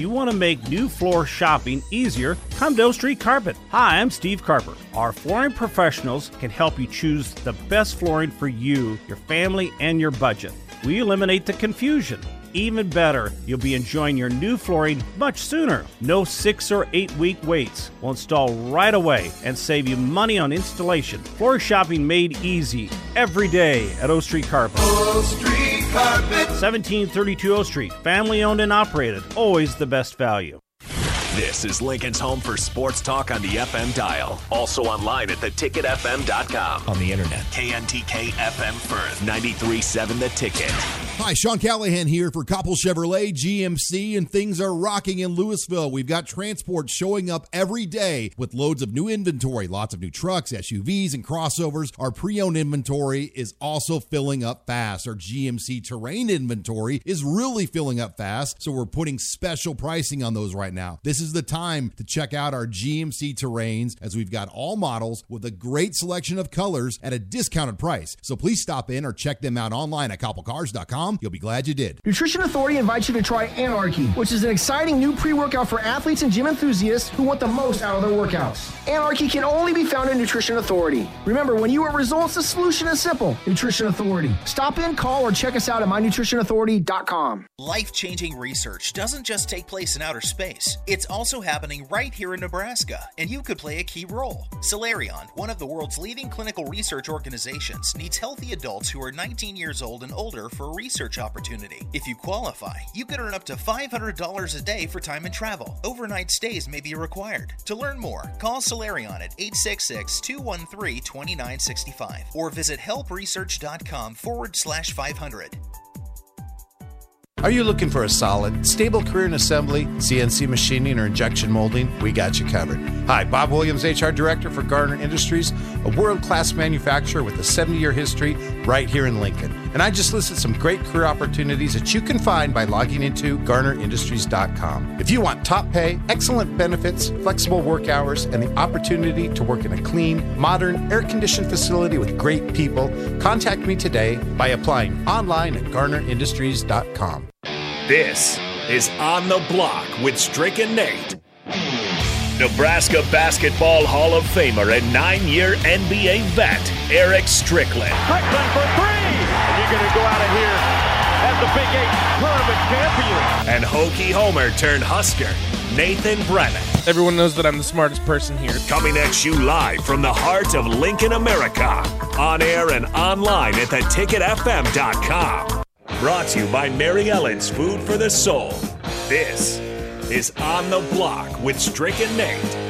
you want to make new floor shopping easier, come to O Street Carpet. Hi, I'm Steve Carper. Our flooring professionals can help you choose the best flooring for you, your family, and your budget. We eliminate the confusion. Even better, you'll be enjoying your new flooring much sooner. No six or eight week waits. We'll install right away and save you money on installation. Floor shopping made easy every day at O Street Carpet. O Street Carpet. 1732 O Street, family owned and operated, always the best value. This is Lincoln's home for sports talk on the FM dial. Also online at theticketfm.com. On the internet. KNTK FM Firth, 93.7 The Ticket. Hi, Sean Callahan here for Copple Chevrolet GMC, and things are rocking in Louisville. We've got transport showing up every day with loads of new inventory, lots of new trucks, SUVs, and crossovers. Our pre owned inventory is also filling up fast. Our GMC terrain inventory is really filling up fast, so we're putting special pricing on those right now. This is the time to check out our GMC terrains as we've got all models with a great selection of colors at a discounted price. So please stop in or check them out online at copplecars.com. You'll be glad you did. Nutrition Authority invites you to try Anarchy, which is an exciting new pre workout for athletes and gym enthusiasts who want the most out of their workouts. Anarchy can only be found in Nutrition Authority. Remember, when you want results, the solution is simple Nutrition Authority. Stop in, call, or check us out at mynutritionauthority.com. Life changing research doesn't just take place in outer space, it's also happening right here in Nebraska, and you could play a key role. Celerion, one of the world's leading clinical research organizations, needs healthy adults who are 19 years old and older for a research opportunity. If you qualify, you could earn up to $500 a day for time and travel. Overnight stays may be required. To learn more, call Celerion at 866 213 2965 or visit helpresearch.com forward slash 500. Are you looking for a solid, stable career in assembly, CNC machining, or injection molding? We got you covered. Hi, Bob Williams, HR Director for Garner Industries, a world class manufacturer with a 70 year history right here in Lincoln. And I just listed some great career opportunities that you can find by logging into garnerindustries.com. If you want top pay, excellent benefits, flexible work hours, and the opportunity to work in a clean, modern, air conditioned facility with great people, contact me today by applying online at garnerindustries.com. This is On the Block with Strick and Nate. Nebraska Basketball Hall of Famer and nine year NBA vet, Erick Strickland. Strickland for three! And you're going to go out of here as the Big Eight tournament champion. And Hokie Homer turned Husker, Nathan Brennan. Everyone knows that I'm the smartest person here. Coming at you live from the heart of Lincoln, America. On air and online at theticketfm.com. Brought to you by Mary Ellen's Food for the Soul. This is On the Block with Strick and Nate.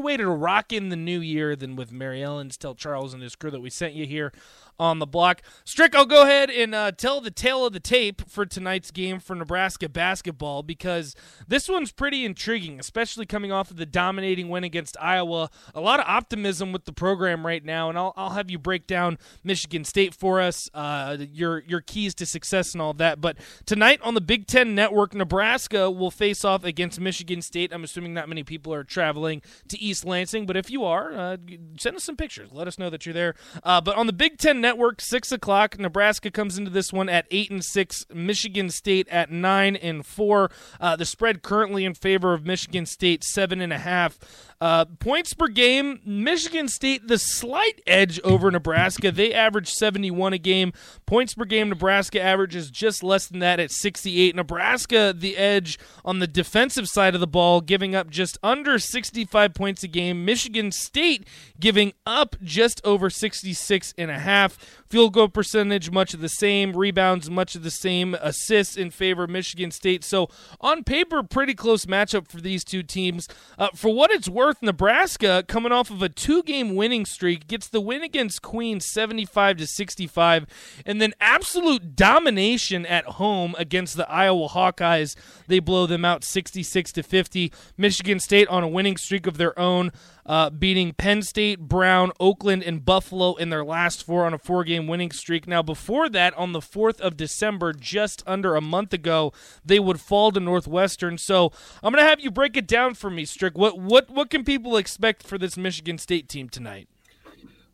Way to rock in the new year than with Mary Ellen's Tell Charles and his crew that we sent you here on the block. Strick, I'll go ahead and uh, tell the tale of the tape for tonight's game for Nebraska basketball because this one's pretty intriguing, especially coming off of the dominating win against Iowa. A lot of optimism with the program right now, and I'll, I'll have you break down Michigan State for us, uh, your your keys to success and all that. But tonight on the Big Ten Network, Nebraska will face off against Michigan State. I'm assuming not many people are traveling to East Lansing, but if you are, uh, send us some pictures. Let us know that you're there. Uh, but on the Big Ten Network, six o'clock. Nebraska comes into this one at eight and six. Michigan State at nine and four. Uh, the spread currently in favor of Michigan State seven and a half. Uh, points per game, Michigan State the slight edge over Nebraska. They average 71 a game. Points per game, Nebraska averages just less than that at 68. Nebraska the edge on the defensive side of the ball, giving up just under 65 points a game. Michigan State giving up just over 66 and a half. Field goal percentage, much of the same. Rebounds, much of the same. Assists in favor of Michigan State. So, on paper, pretty close matchup for these two teams. Uh, for what it's worth, Nebraska, coming off of a two game winning streak, gets the win against Queens 75 to 65, and then absolute domination at home against the Iowa Hawkeyes. They blow them out 66 to 50. Michigan State on a winning streak of their own uh, beating Penn State, Brown, Oakland, and Buffalo in their last four on a four game winning streak. Now, before that, on the 4th of December, just under a month ago, they would fall to Northwestern. So I'm going to have you break it down for me, Strick. What, what, what can people expect for this Michigan State team tonight?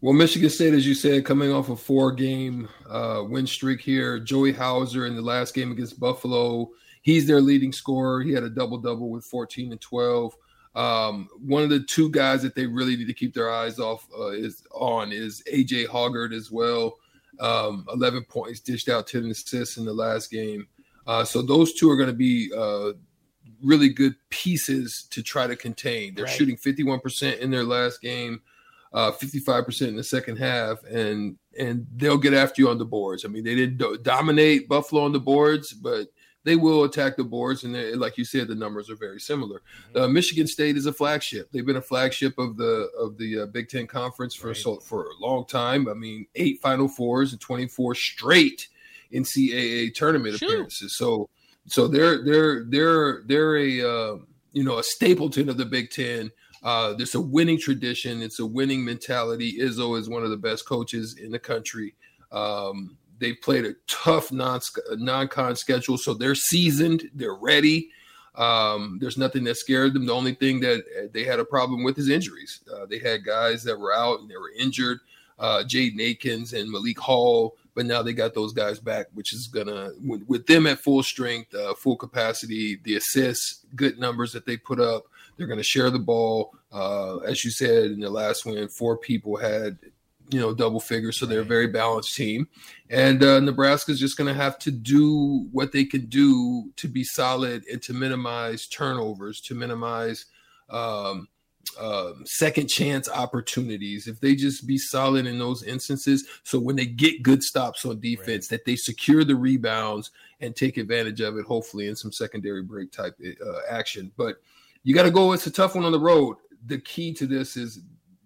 Well, Michigan State, as you said, coming off a four game uh, win streak here. Joey Hauser in the last game against Buffalo, he's their leading scorer. He had a double double with 14 and 12. Um, one of the two guys that they really need to keep their eyes off uh, is on is AJ Hoggard as well. Um, 11 points, dished out 10 assists in the last game. Uh, so those two are going to be uh, really good pieces to try to contain. They're right. shooting 51% in their last game, uh, 55% in the second half, and and they'll get after you on the boards. I mean, they didn't do- dominate Buffalo on the boards, but they will attack the boards, and like you said, the numbers are very similar. Mm-hmm. Uh, Michigan State is a flagship. They've been a flagship of the of the uh, Big Ten Conference for right. so, for a long time. I mean, eight Final Fours and twenty four straight NCAA tournament Shoot. appearances. So so they're they're they're they're a uh, you know a stapleton of the Big Ten. Uh, there's a winning tradition. It's a winning mentality. Izzo is one of the best coaches in the country. Um, they played a tough non non-con schedule, so they're seasoned. They're ready. Um, there's nothing that scared them. The only thing that uh, they had a problem with is injuries. Uh, they had guys that were out and they were injured. Uh, Jaden and Malik Hall, but now they got those guys back, which is gonna with, with them at full strength, uh, full capacity, the assists, good numbers that they put up. They're to share the ball. Uh, as you said in the last win, four people had you know double figures, so they're a very balanced team. And uh, Nebraska's just going to have to do what they can do to be solid and to minimize turnovers, to minimize um, uh, second chance opportunities. If they just be solid in those instances, so when they get good stops on defense, right. that they secure the rebounds and take advantage of it, hopefully in some secondary break type uh, action. But you got to go. It's a tough one on the road. The key to this is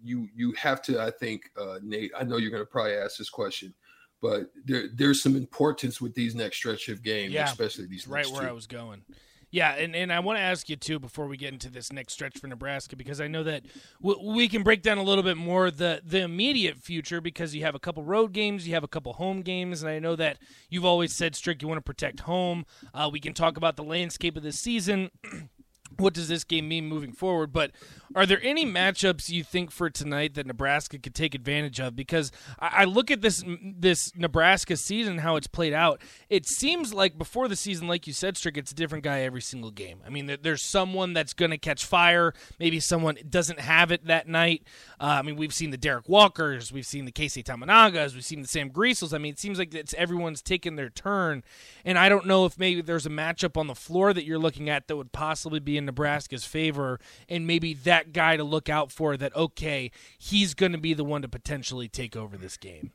you you have to. I think uh, Nate. I know you're going to probably ask this question, but there there's some importance with these next stretch of games, yeah, especially these right where two. I was going. Yeah, and, and I want to ask you too before we get into this next stretch for Nebraska because I know that w- we can break down a little bit more the the immediate future because you have a couple road games, you have a couple home games, and I know that you've always said strict you want to protect home. Uh, we can talk about the landscape of this season. what does this game mean moving forward? But are there any matchups you think for tonight that Nebraska could take advantage of? Because I, look at this this Nebraska season, how it's played out. It seems like before the season, like you said, Strick, it's a different guy every single game. I mean, there's someone that's going to catch fire. Maybe someone doesn't have it that night. Uh, I mean, we've seen the Derrick Walkers, we've seen the Keisei Tominagas, we've seen the Sam Griesels. I mean, it seems like it's everyone's taking their turn. And I don't know if maybe there's a matchup on the floor that you're looking at that would possibly be in Nebraska's favor, and maybe that guy to look out for that, okay, he's going to be the one to potentially take over this game.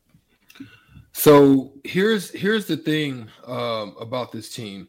So here's here's the thing um, about this team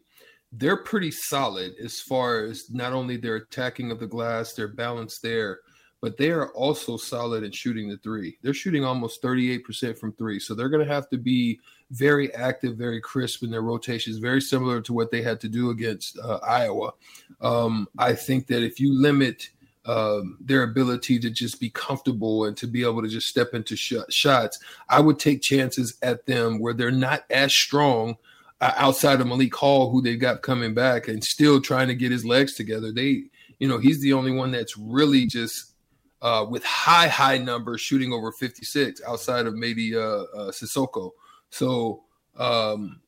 they're pretty solid as far as not only their attacking of the glass, their balance there, but they are also solid in shooting the three. They're shooting almost 38% from three. So they're going to have to be very active, very crisp in their rotations, very similar to what they had to do against uh, Iowa. Um, I think that if you limit um, their ability to just be comfortable and to be able to just step into sh- shots, I would take chances at them where they're not as strong uh, outside of Malik Hall, who they've got coming back and still trying to get his legs together. They, you know, he's the only one that's really just uh, with high, high numbers shooting over 56 outside of maybe uh, uh, Sissoko. So um,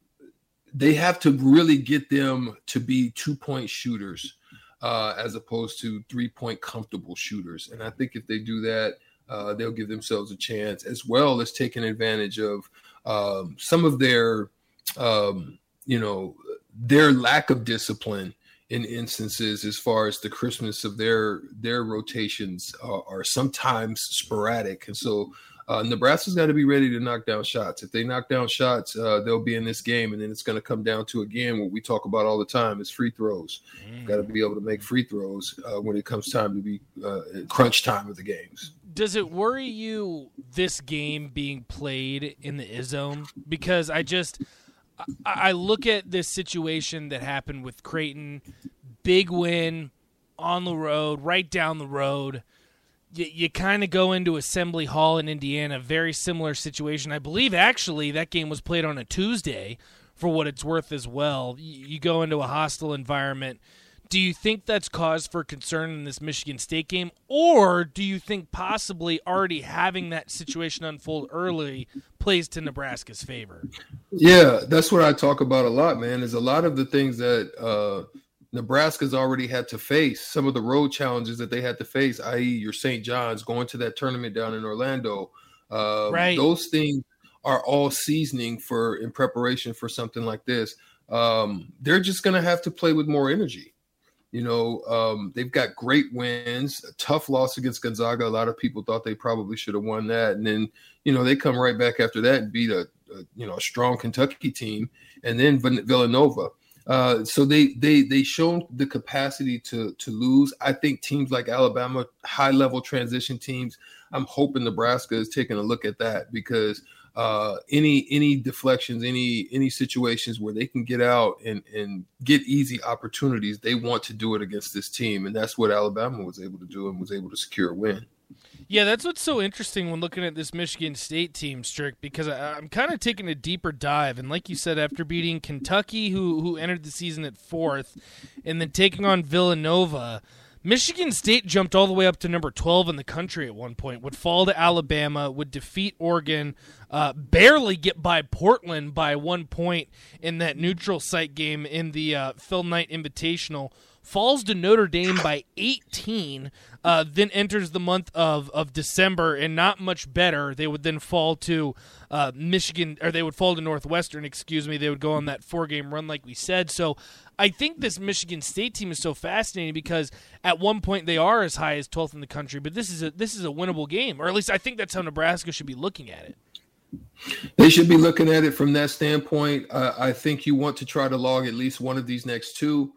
they have to really get them to be two point shooters uh, as opposed to three point comfortable shooters. And I think if they do that, uh, they'll give themselves a chance as well as taking advantage of um, some of their, um, you know, their lack of discipline in instances as far as the crispness of their their rotations are, are sometimes sporadic and so uh, Nebraska's got to be ready to knock down shots. If they knock down shots, uh, they'll be in this game, and then it's going to come down to again what we talk about all the time is free throws. Mm. Got to be able to make free throws uh, when it comes time to be uh, crunch time of the games. Does it worry you this game being played in the Izzone? Because I just I look at this situation that happened with Creighton, big win on the road, right down the road. You, you kind of go into Assembly Hall in Indiana, very similar situation. I believe actually that game was played on a Tuesday, for what it's worth as well. You, you go into a hostile environment do you think that's cause for concern in this Michigan State game, or do you think possibly already having that situation unfold early plays to Nebraska's favor? Yeah, that's what I talk about a lot, man. Is a lot of the things that uh, Nebraska's already had to face, some of the road challenges that they had to face, i.e., your St. John's going to that tournament down in Orlando. Uh, right. Those things are all seasoning for in preparation for something like this. Um, they're just going to have to play with more energy. You know, um, they've got great wins, a tough loss against Gonzaga. A lot of people thought they probably should have won that. And then, you know, they come right back after that and beat a, a you know, a strong Kentucky team and then Villanova. Uh, so they they they shown the capacity to to lose. I think teams like Alabama, high level transition teams. I'm hoping Nebraska is taking a look at that because uh, any any deflections, any any situations where they can get out and and get easy opportunities, they want to do it against this team, and that's what Alabama was able to do and was able to secure a win. Yeah, that's what's so interesting when looking at this Michigan State team, Strick, because I, am kind of taking a deeper dive. And like you said, after beating Kentucky, who who entered the season at fourth, and then taking on Villanova, Michigan State jumped all the way up to number 12 in the country at one point, would fall to Alabama, would defeat Oregon, uh, barely get by Portland by one point in that neutral site game in the uh, Phil Knight Invitational, falls to Notre Dame by 18, uh, then enters the month of, of December, and not much better. They would then fall to uh, Michigan, or they would fall to Northwestern, excuse me. They would go on that four game run, like we said. So I think this Michigan State team is so fascinating because at one point they are as high as 12th in the country, but this is a this is a winnable game, or at least I think that's how Nebraska should be looking at it. They should be looking at it from that standpoint. Uh, I think you want to try to log at least one of these next two.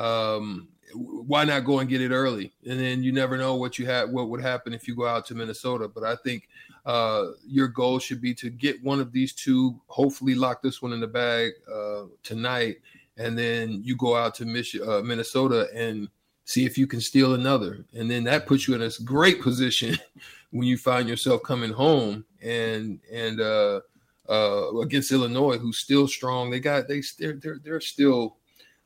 Um, why not go and get it early? And then you never know what you have, what would happen if you go out to Minnesota. But I think uh, your goal should be to get one of these two, hopefully lock this one in the bag uh, tonight, and then you go out to Mich- uh, Minnesota and see if you can steal another. And then that puts you in a great position when you find yourself coming home and and uh, uh, against Illinois, who's still strong. They got they they're they're, they're still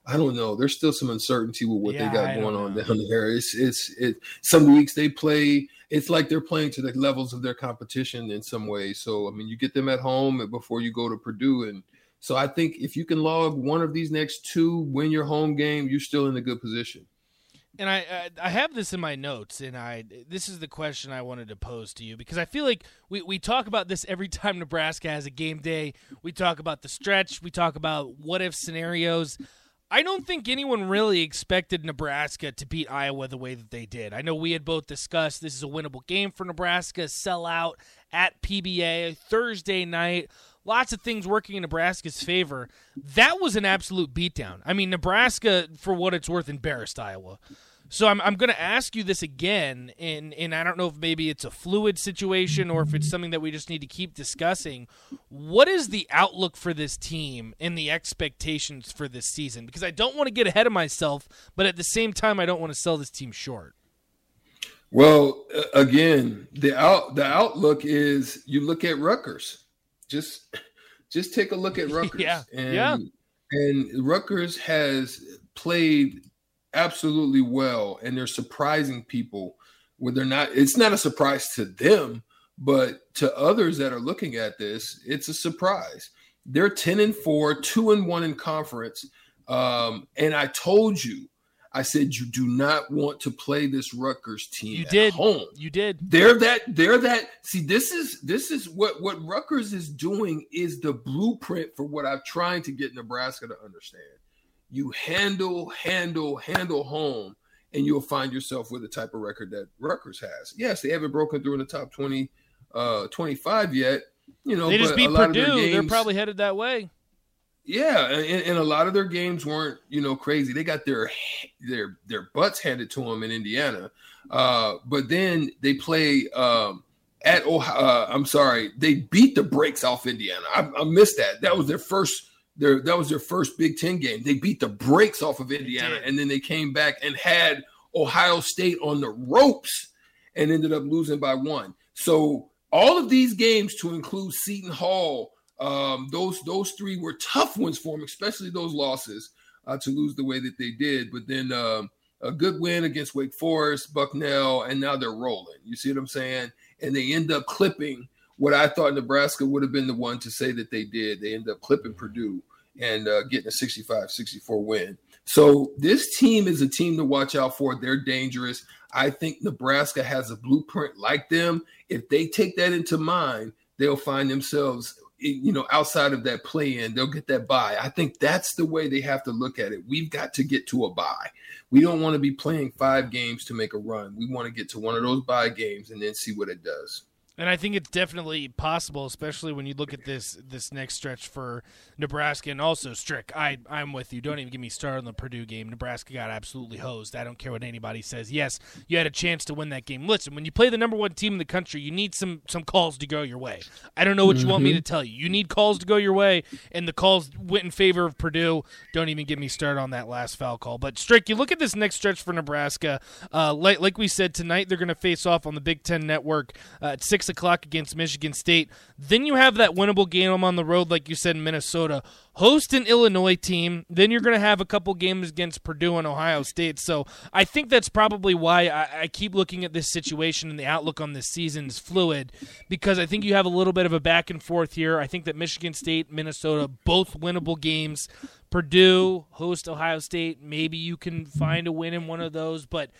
I don't know. There's still some uncertainty with what yeah, they got going on down there. It's it's it. Some weeks they play. It's like they're playing to the levels of their competition in some ways. So I mean, you get them at home before you go to Purdue, and so I think if you can log one of these next two, win your home game, you're still in a good position. And I, I, I have this in my notes, and I this is the question I wanted to pose to you because I feel like we, we talk about this every time Nebraska has a game day. We talk about the stretch. We talk about what if scenarios. I don't think anyone really expected Nebraska to beat Iowa the way that they did. I know we had both discussed this is a winnable game for Nebraska, sell out at PBA Thursday night. lots of things working in Nebraska's favor. That was an absolute beatdown. I mean, Nebraska, for what it's worth, embarrassed Iowa. So I'm, I'm going to ask you this again, and, and I don't know if maybe it's a fluid situation or if it's something that we just need to keep discussing. What is the outlook for this team and the expectations for this season? Because I don't want to get ahead of myself, but at the same time, I don't want to sell this team short. Well, again, the out the outlook is you look at Rutgers. Just just take a look at Rutgers. yeah. And, yeah. And Rutgers has played absolutely well, and they're surprising people where they're not. It's not a surprise to them, but to others that are looking at this, it's a surprise. They're ten and four, two and one in conference, um, and I told you. I said you do not want to play this Rutgers team. You did. Home. You did. They're that. They're that. See, this is this is what what Rutgers is doing is the blueprint for what I'm trying to get Nebraska to understand you handle, handle, handle home, and you'll find yourself with the type of record that Rutgers has. Yes, they haven't broken through in the top 20, uh, 25 yet. You know, they just beat Purdue. Games, They're probably headed that way. Yeah, and, and, a lot of their games weren't, you know, crazy. They got their their their butts handed to them in Indiana, uh, but then they play um, at Ohio. Uh, I'm sorry, they beat the brakes off Indiana. I, I missed that. That was their first their that was their first Big Ten game. They beat the brakes off of Indiana, and then they came back and had Ohio State on the ropes and ended up losing by one. So all of these games, to include Seton Hall, um, those those three were tough ones for them, especially those losses uh, to lose the way that they did. But then um, a good win against Wake Forest, Bucknell, and now they're rolling. You see what I'm saying? And they end up clipping what I thought Nebraska would have been the one to say that they did. They end up clipping Purdue and uh, getting a 65 64 win. So this team is a team to watch out for. They're dangerous. I think Nebraska has a blueprint like them. If they take that into mind, they'll find themselves you know outside of that play in they'll get that buy i think that's the way they have to look at it we've got to get to a buy we don't want to be playing five games to make a run we want to get to one of those buy games and then see what it does and I think it's definitely possible, especially when you look at this this next stretch for Nebraska and also Strick. I I'm with you. Don't even get me started on the Purdue game. Nebraska got absolutely hosed. I don't care what anybody says. Yes, you had a chance to win that game. Listen, when you play the number one team in the country, you need some some calls to go your way. I don't know what mm-hmm. you want me mm-hmm. to tell you. You need calls to go your way, and the calls went in favor of Purdue. Don't even get me started on that last foul call. But Strick, you look at this next stretch for Nebraska. Uh, like like we said tonight, they're going to face off on the Big Ten Network uh, at six o'clock against Michigan State. Then you have that winnable game on the road, like you said in Minnesota. Host an Illinois team. Then you're going to have a couple games against Purdue and Ohio State. So I think that's probably why I, I keep looking at this situation and the outlook on this season is fluid because I think you have a little bit of a back and forth here. I think that Michigan State, Minnesota, both winnable games. Purdue, host Ohio State. Maybe you can find a win in one of those, but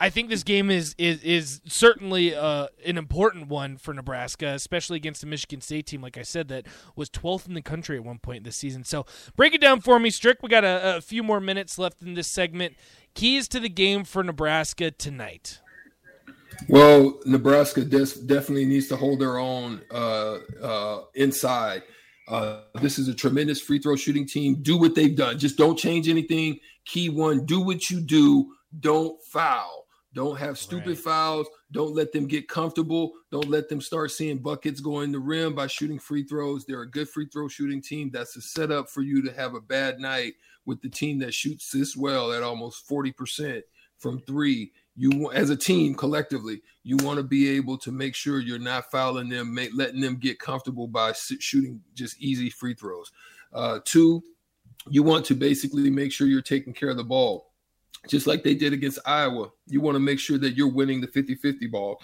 I think this game is is is certainly uh, an important one for Nebraska, especially against the Michigan State team. Like I said, that was 12th in the country at one point this season. So break it down for me, Strick. We got a, a few more minutes left in this segment. Keys to the game for Nebraska tonight. Well, Nebraska des- definitely needs to hold their own uh, uh, inside. Uh, this is a tremendous free throw shooting team. Do what they've done. Just don't change anything. Key one: do what you do. Don't foul. Don't have stupid right. fouls. Don't let them get comfortable. Don't let them start seeing buckets going the rim by shooting free throws. They're a good free throw shooting team. That's a setup for you to have a bad night with the team that shoots this well at almost 40% from three. You as a team collectively, you want to be able to make sure you're not fouling them, make, letting them get comfortable by shooting just easy free throws. Uh, two, you want to basically make sure you're taking care of the ball just like they did against Iowa. You want to make sure that you're winning the 50 50 ball.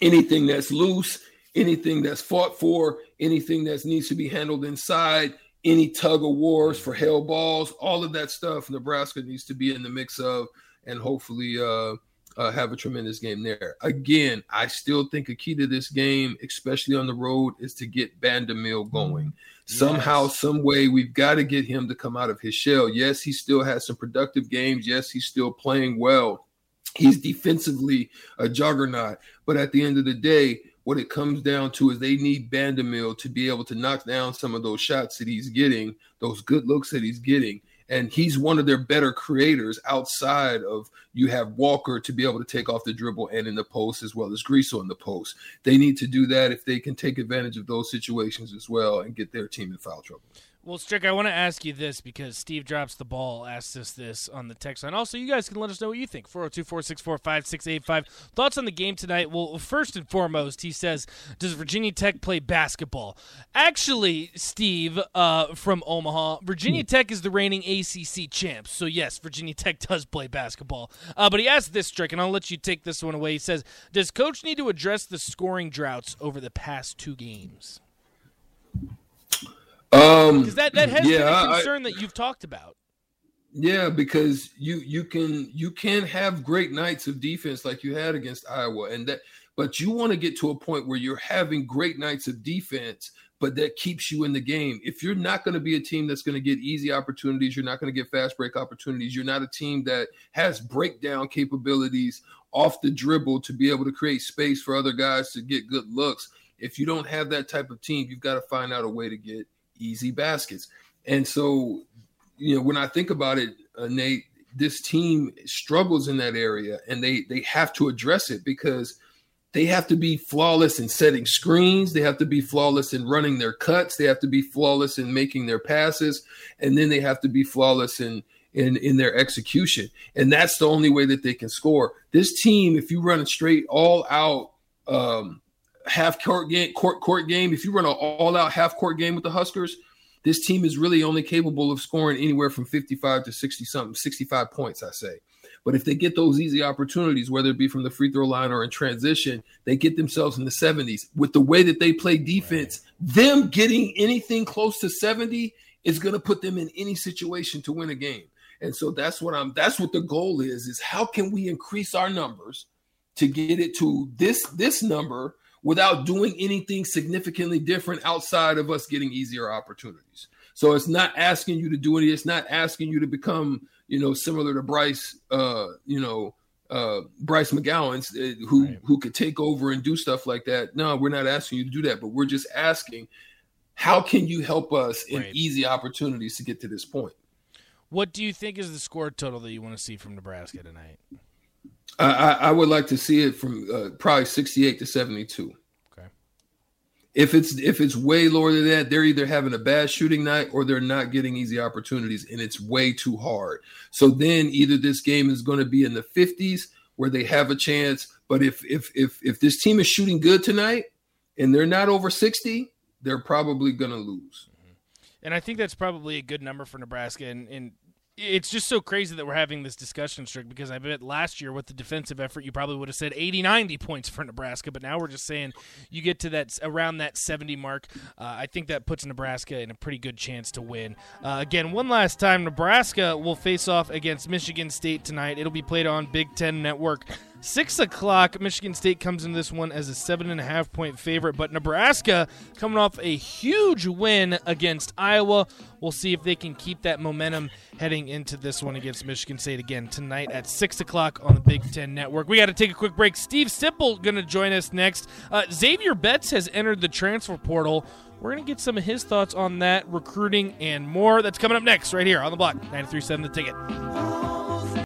Anything that's loose, anything that's fought for, anything that needs to be handled inside, any tug of wars for hell balls, all of that stuff Nebraska needs to be in the mix of and hopefully uh, uh, have a tremendous game there. Again, I still think a key to this game, especially on the road, is to get Bandoumel going. Somehow, yes. some way, we've got to get him to come out of his shell. Yes, he still has some productive games. Yes, he's still playing well. He's defensively a juggernaut. But at the end of the day, what it comes down to is they need Bandoumel to be able to knock down some of those shots that he's getting, those good looks that he's getting. And he's one of their better creators outside of you have Walker to be able to take off the dribble and in the post as well as Griesel in the post. They need to do that if they can take advantage of those situations as well and get their team in foul trouble. Well, Strick, I want to ask you this because Steve drops the ball, asked us this on the text line. Also, you guys can let us know what you think. 402 464 5685. Thoughts on the game tonight? Well, first and foremost, he says, Does Virginia Tech play basketball? Actually, Steve uh, from Omaha, Virginia Tech is the reigning ACC champs. So, yes, Virginia Tech does play basketball. Uh, but he asked this, Strick, and I'll let you take this one away. He says, Does coach need to address the scoring droughts over the past two games? Um, because that that has yeah, been a concern that you've talked about. Yeah, because you you can you can have great nights of defense like you had against Iowa, and that but you want to get to a point where you're having great nights of defense, but that keeps you in the game. If you're not going to be a team that's going to get easy opportunities, you're not going to get fast break opportunities. You're not a team that has breakdown capabilities off the dribble to be able to create space for other guys to get good looks. If you don't have that type of team, you've got to find out a way to get easy baskets. And so you know, when I think about it, uh, Nate, this team struggles in that area, and they they have to address it because they have to be flawless in setting screens. They have to be flawless in running their cuts. They have to be flawless in making their passes, and then they have to be flawless in in in their execution. And that's the only way that they can score. This team, if you run a straight all out um, half court game, court court game, if you run an all out half court game with the Huskers, this team is really only capable of scoring anywhere from 55 to 60 something, 65 points, I say. But if they get those easy opportunities, whether it be from the free throw line or in transition, they get themselves in the 70s. With the way that they play defense, them getting anything close to 70 is going to put them in any situation to win a game. And so that's what I'm that's what the goal is is how can we increase our numbers to get it to this this number without doing anything significantly different outside of us getting easier opportunities. So it's not asking you to do any. It's not asking you to become, you know, similar to Bryce, uh, you know, uh, Bryce McGowens, uh, who Right. who could take over and do stuff like that. No, we're not asking you to do that, but we're just asking, how can you help us in Right. easy opportunities to get to this point? What do you think is the score total that you want to see from Nebraska tonight? I, I, would like to see it from uh, probably sixty-eight to seventy-two. Okay. If it's if it's way lower than that, they're either having a bad shooting night or they're not getting easy opportunities, and it's way too hard. So then either this game is going to be in the fifties where they have a chance, but if if if if this team is shooting good tonight and they're not over sixty, they're probably going to lose. And I think that's probably a good number for Nebraska. And, and it's just so crazy that we're having this discussion, Strick, because I bet last year with the defensive effort, you probably would have said 80, 90 points for Nebraska. But now we're just saying you get to that around that 70 mark. Uh, I think that puts Nebraska in a pretty good chance to win. Uh, again, one last time, Nebraska will face off against Michigan State tonight. It'll be played on Big Ten Network. Six o'clock, Michigan State comes in this one as a seven and a half point favorite, but Nebraska coming off a huge win against Iowa. We'll see if they can keep that momentum heading into this one against Michigan State again tonight at six o'clock on the Big Ten Network. We got to take a quick break. Steve Sipple going to join us next. Uh, Xavier Betts has entered the transfer portal. We're going to get some of his thoughts on that, recruiting, and more. That's coming up next, right here on the block. 937 The Ticket.